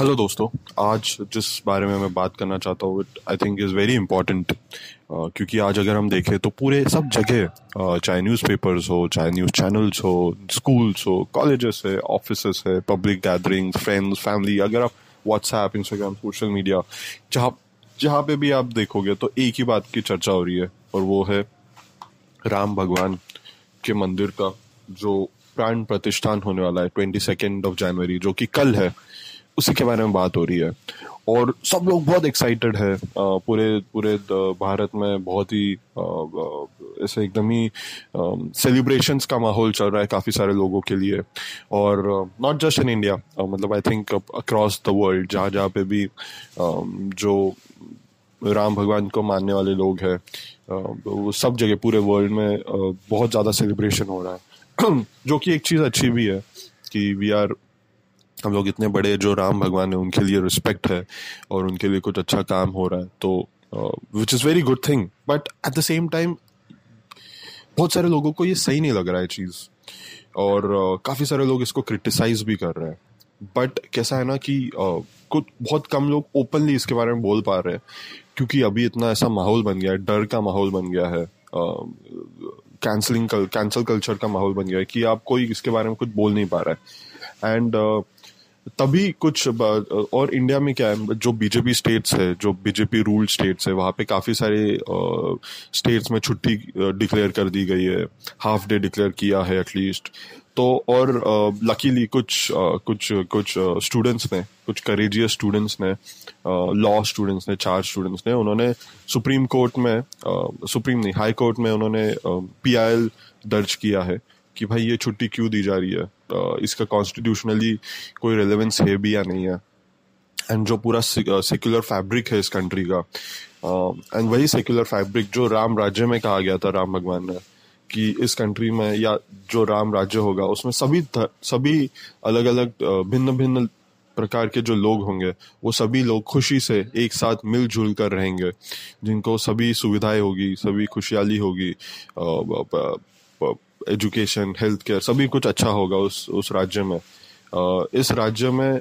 Hello दोस्तों। आज जिस बारे में मैं बात करना चाहता हूँ it I think is very important क्योंकि आज अगर हम देखें तो पूरे सब जगह uh, चाहे न्यूज़पेपर्स हो चाहे न्यूज़ चैनल्स हो स्कूल्स हो कॉलेजेस है ऑफ़िस है पब्लिक गैदरिंग्स फ्रेंड्स फैमिली अगर आप व्हाट्सएप इंस्टाग्राम सोशल मीडिया जहाँ जहाँ पे भी आप देखोगे तो एक ही बात की चर्चा हो रही है और वो है राम भगवान के मंदिर का जो प्राण प्रतिष्ठान होने वाला है ट्वेंटी सेकेंड ऑफ़ जनवरी जो कि कल है। उसी के बारे में बात हो रही है। और सब लोग बहुत एक्साइटेड है। पूरे पूरे भारत में बहुत ही ऐसे एकदम ही सेलिब्रेशंस का माहौल चल रहा है काफ़ी सारे लोगों के लिए। और नॉट जस्ट इन इंडिया मतलब I think across the world जहाँ जहाँ पे भी जो राम भगवान को मानने वाले लोग हैं वो सब जगह पूरे वर्ल्ड में बहुत ज़्यादा सेलिब्रेशन हो रहा है। जो कि एक चीज़ अच्छी भी है कि वी आर हम लोग इतने बड़े जो राम भगवान है उनके लिए रिस्पेक्ट है और उनके लिए कुछ अच्छा काम हो रहा है। तो which is very good thing but at the same time बहुत सारे लोगों को ये सही नहीं लग रहा है चीज़। और uh, काफ़ी सारे लोग इसको क्रिटिसाइज भी कर रहे हैं। बट कैसा है ना कि uh, कुछ बहुत कम लोग ओपनली इसके बारे में बोल पा रहे हैं क्योंकि अभी इतना ऐसा माहौल बन गया है डर का माहौल बन गया है कैंसलिंग कैंसल कल्चर का माहौल बन गया है कि आप कोई इसके बारे में कुछ बोल नहीं पा रहा है। एंड uh, तभी कुछ और इंडिया में क्या है, जो बीजेपी स्टेट्स है, जो बीजेपी रूल स्टेट्स है, वहाँ पे काफ़ी सारे स्टेट्स में छुट्टी डिक्लेयर कर दी गई है। हाफ़ डे डिक्लेयर किया है एटलीस्ट तो और लकीली कुछ कुछ कुछ स्टूडेंट्स ने, कुछ करेजियस स्टूडेंट्स ने लॉ स्टूडेंट्स ने चार स्टूडेंट्स ने, उन्होंने सुप्रीम कोर्ट में सुप्रीम नहीं हाई कोर्ट में उन्होंने पीआईएल दर्ज किया है। कि भाई ये छुट्टी क्यों दी जा रही है? इसका कॉन्स्टिट्यूशनली कोई रेलेवेंस है भी या नहीं है? एंड जो पूरा सेक्युलर फैब्रिक है इस कंट्री का एंड वही सेक्युलर फैब्रिक जो राम राज्य में कहा गया था, राम भगवान ने, कि इस कंट्री में या जो राम राज्य होगा, उसमें सभी सभी अलग अलग भिन्न भिन्न प्रकार के जो लोग होंगे, वो सभी लोग खुशी से एक साथ मिलजुल कर रहेंगे, जिनको सभी सुविधाएँ होगी, सभी खुशहाली होगी एजुकेशन हेल्थ केयर सभी कुछ अच्छा होगा उस उस राज्य में। इस राज्य में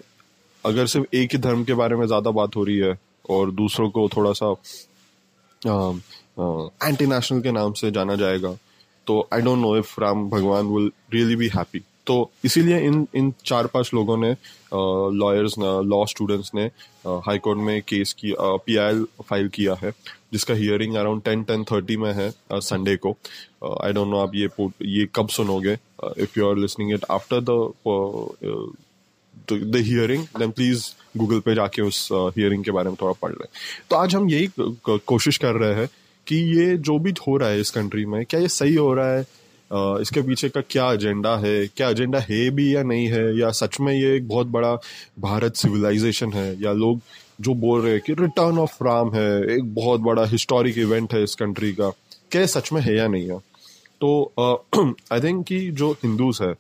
अगर सिर्फ़ एक ही धर्म के बारे में ज़्यादा बात हो रही है और दूसरों को थोड़ा सा एंटी नेशनल के नाम से जाना जाएगा तो I don't know if Ram भगवान विल रियली बी हैप्पी तो इसीलिए इन इन चार पाँच लोगों ने लॉयर्स लॉ स्टूडेंट्स ने हाई कोर्ट में केस की पीआईएल फ़ाइल किया है, जिसका hearing around ten ten thirty में है संडे को। आई डोंट नो आप ये ये कब सुनोगे if you are listening it after the the hearing then please Google पे जाके उस हियरिंग के बारे में थोड़ा पढ़ लें। तो आज हम यही कोशिश कर रहे हैं कि ये जो भी हो रहा है इस कंट्री में, क्या ये सही हो रहा है? इसके पीछे का क्या एजेंडा है? क्या एजेंडा है भी या नहीं है? या सच में ये एक बहुत बड़ा भारत सिविलाइजेशन है? या लोग जो बोल रहे हैं कि रिटर्न ऑफ़ राम है, एक बहुत बड़ा हिस्टोरिक इवेंट है इस कंट्री का, क्या सच में है या नहीं है? तो आई थिंक कि जो हिंदूज है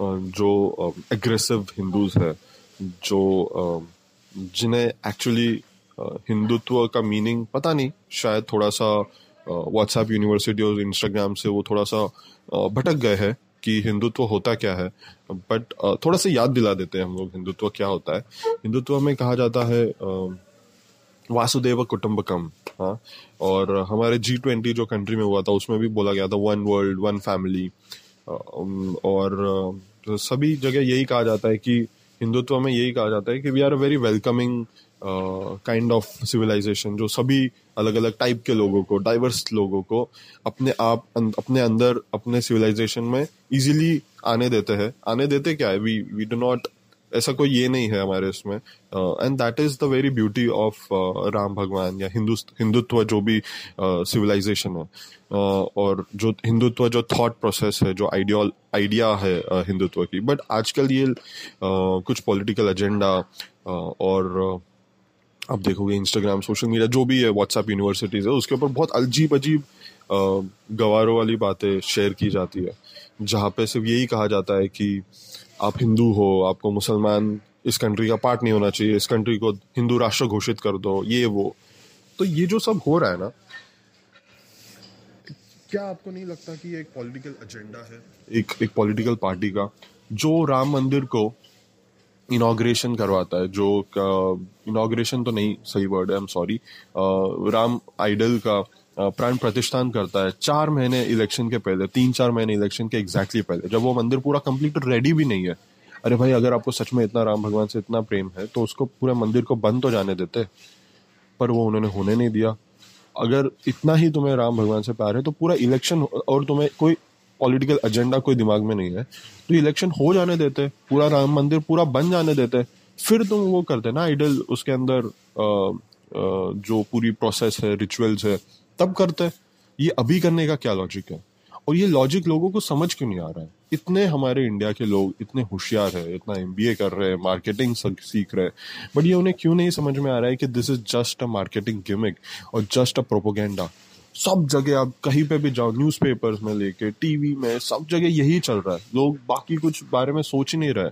जो एग्रेसिव हिंदूज है, जो जिन्हें एक्चुअली हिंदुत्व का मीनिंग पता नहीं, शायद थोड़ा सा व्हाट्सएप यूनिवर्सिटी और इंस्टाग्राम से वो थोड़ा सा भटक गए हैं कि हिंदुत्व होता क्या है। बट थोड़ा सा याद दिला देते हैं हम लोग हिंदुत्व क्या होता है। हिंदुत्व में कहा जाता है वासुदेव कुटुम्बकम हाँ। और हमारे जी ट्वेंटी जो कंट्री में हुआ था, उसमें भी बोला गया था वन वर्ल्ड वन फैमिली और सभी जगह यही कहा जाता है कि हिंदुत्व में यही कहा जाता है कि we are a very welcoming kind of civilization जो सभी अलग अलग टाइप के लोगों को डाइवर्स लोगों को अपने आप अं, अपने अंदर अपने सिविलाइजेशन में इजीली आने देते हैं। आने देते क्या है? वी वी डू नॉट ऐसा कोई ये नहीं है हमारे इसमें। And that is the very beauty of Ram भगवान या हिंदू हिंदुत्व जो भी सिविलाइजेशन uh, है। uh, और जो हिंदुत्व जो थॉट प्रोसेस है जो आइडियल आइडिया है uh, हिंदुत्व की। बट आजकल ये uh, कुछ पॉलिटिकल एजेंडा uh, और uh, आप देखोगे इंस्टाग्राम सोशल मीडिया जो भी है व्हाट्सएप यूनिवर्सिटीज़ है उसके ऊपर बहुत अजीब अजीब गवारों वाली बातें शेयर की जाती है। जहाँ पे सिर्फ़ यही कहा जाता है कि आप हिंदू हो आपको मुसलमान इस कंट्री का पार्ट नहीं होना चाहिए इस कंट्री को हिंदू राष्ट्र घोषित कर दो ये वो। तो ये जो सब हो रहा है ना क्या आपको नहीं लगता कि ये एक पॉलिटिकल एजेंडा है? एक एक पॉलिटिकल पार्टी का जो राम मंदिर को इनाग्रेशन करवाता है, जो इनाग्रेशन तो नहीं, सही वर्ड है I am sorry Ram idol का प्राण प्रतिष्ठान करता है, चार महीने इलेक्शन के पहले, तीन चार महीने इलेक्शन के एग्जैक्टली पहले, जब वो मंदिर पूरा कंप्लीट रेडी भी नहीं है। अरे भाई, अगर आपको सच में इतना राम भगवान से इतना प्रेम है तो उसको पूरे मंदिर को बंद तो जाने देते, पर वो उन्होंने होने नहीं दिया। अगर इतना ही तुम्हें राम भगवान से प्यार है तो पूरा इलेक्शन और तुम्हें कोई पॉलिटिकल एजेंडा कोई दिमाग में नहीं है तो इलेक्शन हो जाने देते पूरा राम मंदिर पूरा बन जाने देते फिर तुम वो करते ना आइडल उसके अंदर आ, आ, जो पूरी प्रोसेस है रिचुअल्स है तब करते। ये अभी करने का क्या लॉजिक है? और ये लॉजिक लोगों को समझ क्यों नहीं आ रहा है? इतने हमारे इंडिया के लोग इतने होशियार है इतना एमबीए कर रहे हैं मार्केटिंग सीख रहे हैं बट ये उन्हें क्यों नहीं समझ में आ रहा है कि this is just a marketing gimmick और जस्ट अ प्रोपोगेंडा सब जगह आप कहीं पे भी जाओ न्यूज़पेपर्स में लेके टीवी में, सब जगह यही चल रहा है। लोग बाकी कुछ बारे में सोच ही नहीं रहे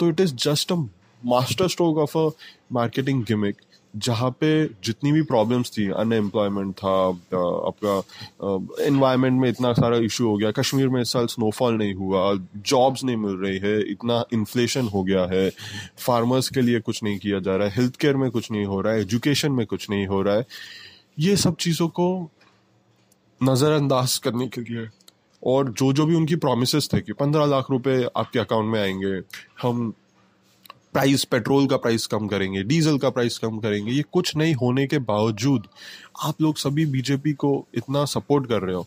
तो it is just a masterstroke of a marketing gimmick जहाँ पे जितनी भी प्रॉब्लम्स थी अनएम्प्लॉयमेंट था आपका इन्वायरमेंट में इतना सारा इशू हो गया, कश्मीर में इस साल स्नोफॉल नहीं हुआ जॉब्स नहीं मिल रही है, इतना इन्फ्लेशन हो गया है फार्मर्स के लिए कुछ नहीं किया जा रहा है हेल्थ केयर में कुछ नहीं हो रहा है एजुकेशन में कुछ नहीं हो रहा है। ये सब चीज़ों को नज़रअंदाज करने के लिए। और जो जो भी उनकी प्रोमिस थे कि पंद्रह लाख रुपए आपके अकाउंट में आएँगे, हम प्राइस पेट्रोल का प्राइस कम करेंगे डीजल का प्राइस कम करेंगे, ये कुछ नहीं होने के बावजूद आप लोग सभी बीजेपी को इतना सपोर्ट कर रहे हो।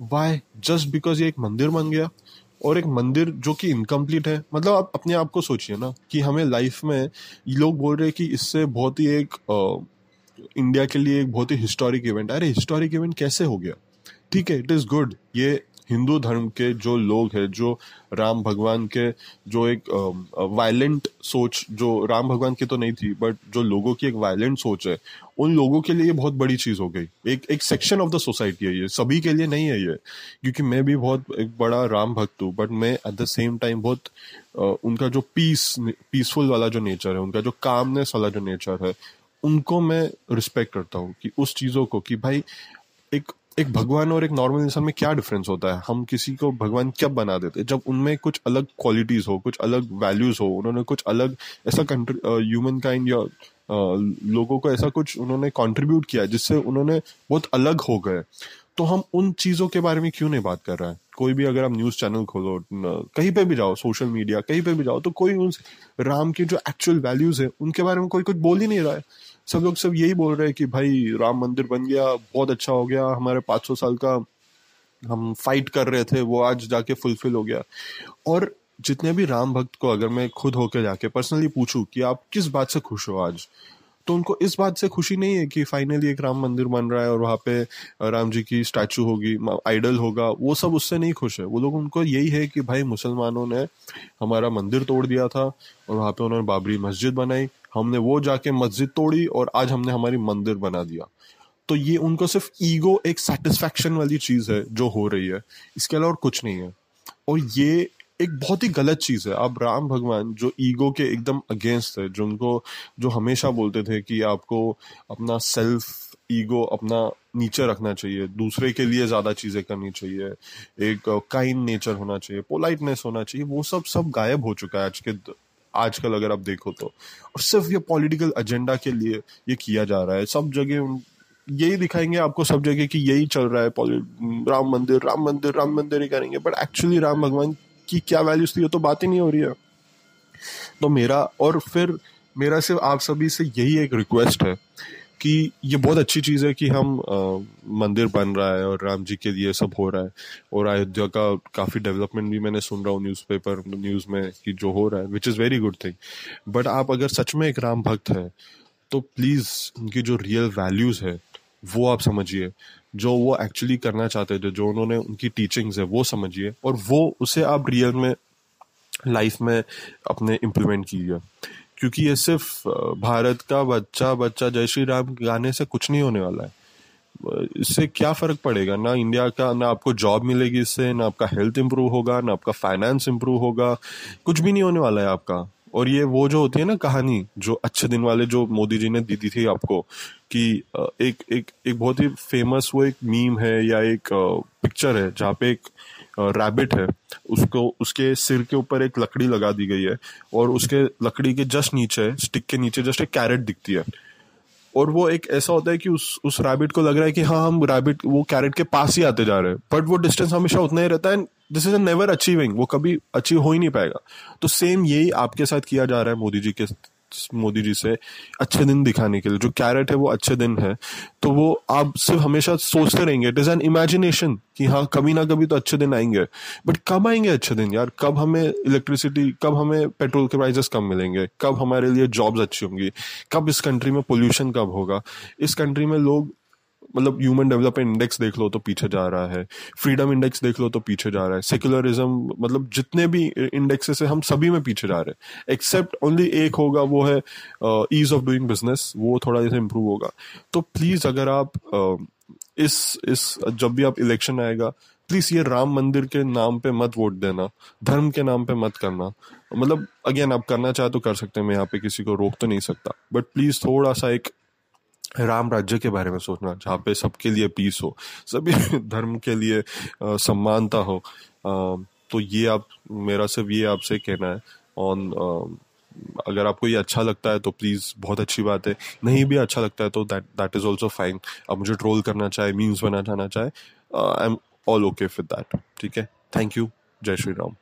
वाई जस्ट बिकॉज़ ये एक मंदिर बन गया। और एक मंदिर जो कि इनकम्प्लीट है। मतलब आप अपने आप को सोचिए ना कि हमें लाइफ में लोग बोल रहे हैं कि इससे बहुत ही एक इंडिया के लिए एक बहुत ही हिस्टोरिक इवेंट अरे हिस्टोरिक इवेंट कैसे हो गया? ठीक है इट इज़ गुड ये हिंदू धर्म के जो लोग हैं, जो राम भगवान के जो एक वायलेंट सोच, जो राम भगवान की तो नहीं थी बट जो लोगों की एक वायलेंट सोच है, उन लोगों के लिए बहुत बड़ी चीज़ हो गई। एक एक सेक्शन ऑफ़ द सोसाइटी है ये। सभी के लिए नहीं है ये, क्योंकि मैं भी बहुत एक बड़ा राम भक्त हूँ बट मैं एट द सेम टाइम बहुत उनका जो पीस पीसफुल वाला जो नेचर है, उनका जो कामनेस वाला जो नेचर है उनको मैं रिस्पेक्ट करता हूँ कि उस चीज़ों को कि भाई, एक एक भगवान और एक नॉर्मल इंसान में क्या डिफरेंस होता है? हम किसी को भगवान कब बना देते हैं? जब उनमें कुछ अलग क्वालिटीज हो, कुछ अलग वैल्यूज़ हो, उन्होंने कुछ अलग ऐसा ह्यूमन काइंड या लोगों को ऐसा कुछ उन्होंने कंट्रीब्यूट किया जिससे उन्होंने बहुत अलग हो गए। तो हम उन चीज़ों के बारे में क्यों नहीं बात कर रहे हैं? कोई भी अगर आप न्यूज़ चैनल खोलो कहीं पे भी जाओ, सोशल मीडिया, कहीं पे भी जाओ तो कोई उन राम की जो एक्चुअल वैल्यूज़ है, उनके बारे में कोई कुछ बोल ही नहीं रहा है। सब लोग सब यही बोल रहे हैं कि भाई, राम मंदिर बन गया, बहुत अच्छा हो गया, हमारे 500 साल का हम फाइट कर रहे थे, वो आज जाके फुलफिल हो गया। और जितने भी राम भक्त को अगर मैं खुद होकर जाके पर्सनली पूछूँ कि आप किस बात से खुश हो आज? तो उनको इस बात से खुशी नहीं है कि फाइनली एक राम मंदिर बन रहा है और वहाँ पे राम जी की स्टैचू होगी आइडल होगा, वो सब उससे नहीं खुश है। वो लोग उनको यही है कि भाई मुसलमानों ने हमारा मंदिर तोड़ दिया था और वहाँ पे उन्होंने बाबरी मस्जिद बनाई, हमने वो जाके मस्जिद तोड़ी और आज हमने हमारी मंदिर बना दिया। तो ये उनको सिर्फ़ ईगो एक सेटिस्फेक्शन वाली चीज़ है जो हो रही है। इसके अलावा और कुछ नहीं है। और ये एक बहुत ही गलत चीज़ है। आप राम भगवान, जो ईगो के एकदम अगेंस्ट है जो उनको, जो हमेशा बोलते थे कि आपको अपना सेल्फ ईगो, अपना नीचे रखना चाहिए, दूसरे के लिए ज़्यादा चीज़ें करनी चाहिए, एक काइंड नेचर होना चाहिए, पोलाइटनेस होना चाहिए, वो सब सब गायब हो चुका है आज के आजकल अगर आप देखो तो। और सिर्फ़ ये पॉलिटिकल एजेंडा के लिए ये किया जा रहा है। सब जगह यही दिखाएँगे आपको सब जगह कि यही चल रहा है राम मंदिर राम मंदिर राम मंदिर ही करेंगे बट एक्चुअली राम भगवान की क्या वैल्यूज़ थी ये तो बात ही नहीं हो रही है। तो मेरा और फिर मेरा सिर्फ़ आप सभी से यही एक रिक्वेस्ट है कि ये बहुत अच्छी चीज़ है कि हम आ, मंदिर बन रहा है और राम जी के लिए सब हो रहा है। और अयोध्या का काफ़ी डेवलपमेंट भी मैंने सुन रहा हूँ न्यूज़पेपर न्यूज़ में कि जो हो रहा है which is very good thing but आप अगर सच में एक राम भक्त है तो प्लीज़ उनकी जो रियल वैल्यूज़ है वो आप समझिए। जो वो एक्चुअली करना चाहते थे, जो उन्होंने उनकी टीचिंग्स है, वो समझिए और वो उसे आप रियल में लाइफ में अपने इम्प्लीमेंट कीजिए। क्योंकि ये सिर्फ़ भारत का बच्चा बच्चा जय श्री राम गाने से कुछ नहीं होने वाला है। इससे क्या फ़र्क पड़ेगा? ना इंडिया का, ना आपको जॉब मिलेगी इससे, ना आपका हेल्थ इंप्रूव होगा, ना आपका फाइनेंस इंप्रूव होगा। कुछ भी नहीं होने वाला है आपका। और ये वो जो होती है ना कहानी, जो अच्छे दिन वाले जो मोदी जी ने दी दी थी आपको, कि एक एक एक बहुत ही फ़ेमस वो एक मीम है या एक पिक्चर है जहाँ पे एक रैबिट है। उसको, उसके सिर के ऊपर एक लकड़ी लगा दी गई है और उसके लकड़ी के जस्ट नीचे स्टिक के नीचे जस्ट एक कैरेट दिखती है। और वो एक ऐसा होता है कि उस उस रैबिट को लग रहा है कि हाँ हम रैबिट वो कैरेट के पास ही आते जा रहे हैं। बट वो डिस्टेंस हमेशा उतना ही रहता है दिस इज़ नेवर अचीविंग वो कभी अचीव हो ही नहीं पाएगा। तो सेम यही आपके साथ किया जा रहा है मोदी जी के मोदी जी से अच्छे दिन दिखाने के लिए। जो कैरेट है वो अच्छे दिन है। तो वो आप सिर्फ़ हमेशा सोचते रहेंगे। इट इज़ एन इमेजिनेशन कि हाँ कभी ना कभी तो अच्छे दिन आएँगे। बट कब आएँगे अच्छे दिन यार? कब हमें इलेक्ट्रिसिटी कब हमें पेट्रोल के प्राइसेस कम मिलेंगे? कब हमारे लिए जॉब्स अच्छी होंगी? कब इस कंट्री में पोल्यूशन कब होगा? इस कंट्री में लोग मतलब ह्यूमन डेवलपमेंट इंडेक्स देख लो तो पीछे जा रहा है फ्रीडम इंडेक्स देख लो तो पीछे जा रहा है सेक्युलरिज्म मतलब जितने भी इंडेक्सेस है हम सभी में पीछे जा रहे हैं एक्सेप्ट ओनली एक होगा वो है ईज ऑफ़ डूइंग बिज़नेस वो थोड़ा जैसे इंप्रूव होगा। तो प्लीज़ अगर आप uh, इस इस जब भी आप इलेक्शन आएगा प्लीज़ ये राम मंदिर के नाम पे मत वोट देना धर्म के नाम पे मत करना। मतलब अगेन आप करना चाहे तो कर सकते हैं मैं यहाँ पे किसी को रोक तो नहीं सकता बट प्लीज़ थोड़ा सा एक राम राज्य के बारे में सोचना, जहाँ पे सबके लिए पीस हो, सभी धर्म के लिए सम्मानता हो। तो ये आप, मेरा सिर्फ़ ये आपसे कहना है। ऑन अगर आपको ये अच्छा लगता है तो प्लीज़ बहुत अच्छी बात है। नहीं भी अच्छा लगता है तो that that is also fine आप मुझे ट्रोल करना चाहे मीम्स बना जाना चाहे I am all okay with that ठीक है? थैंक यू जय श्री राम।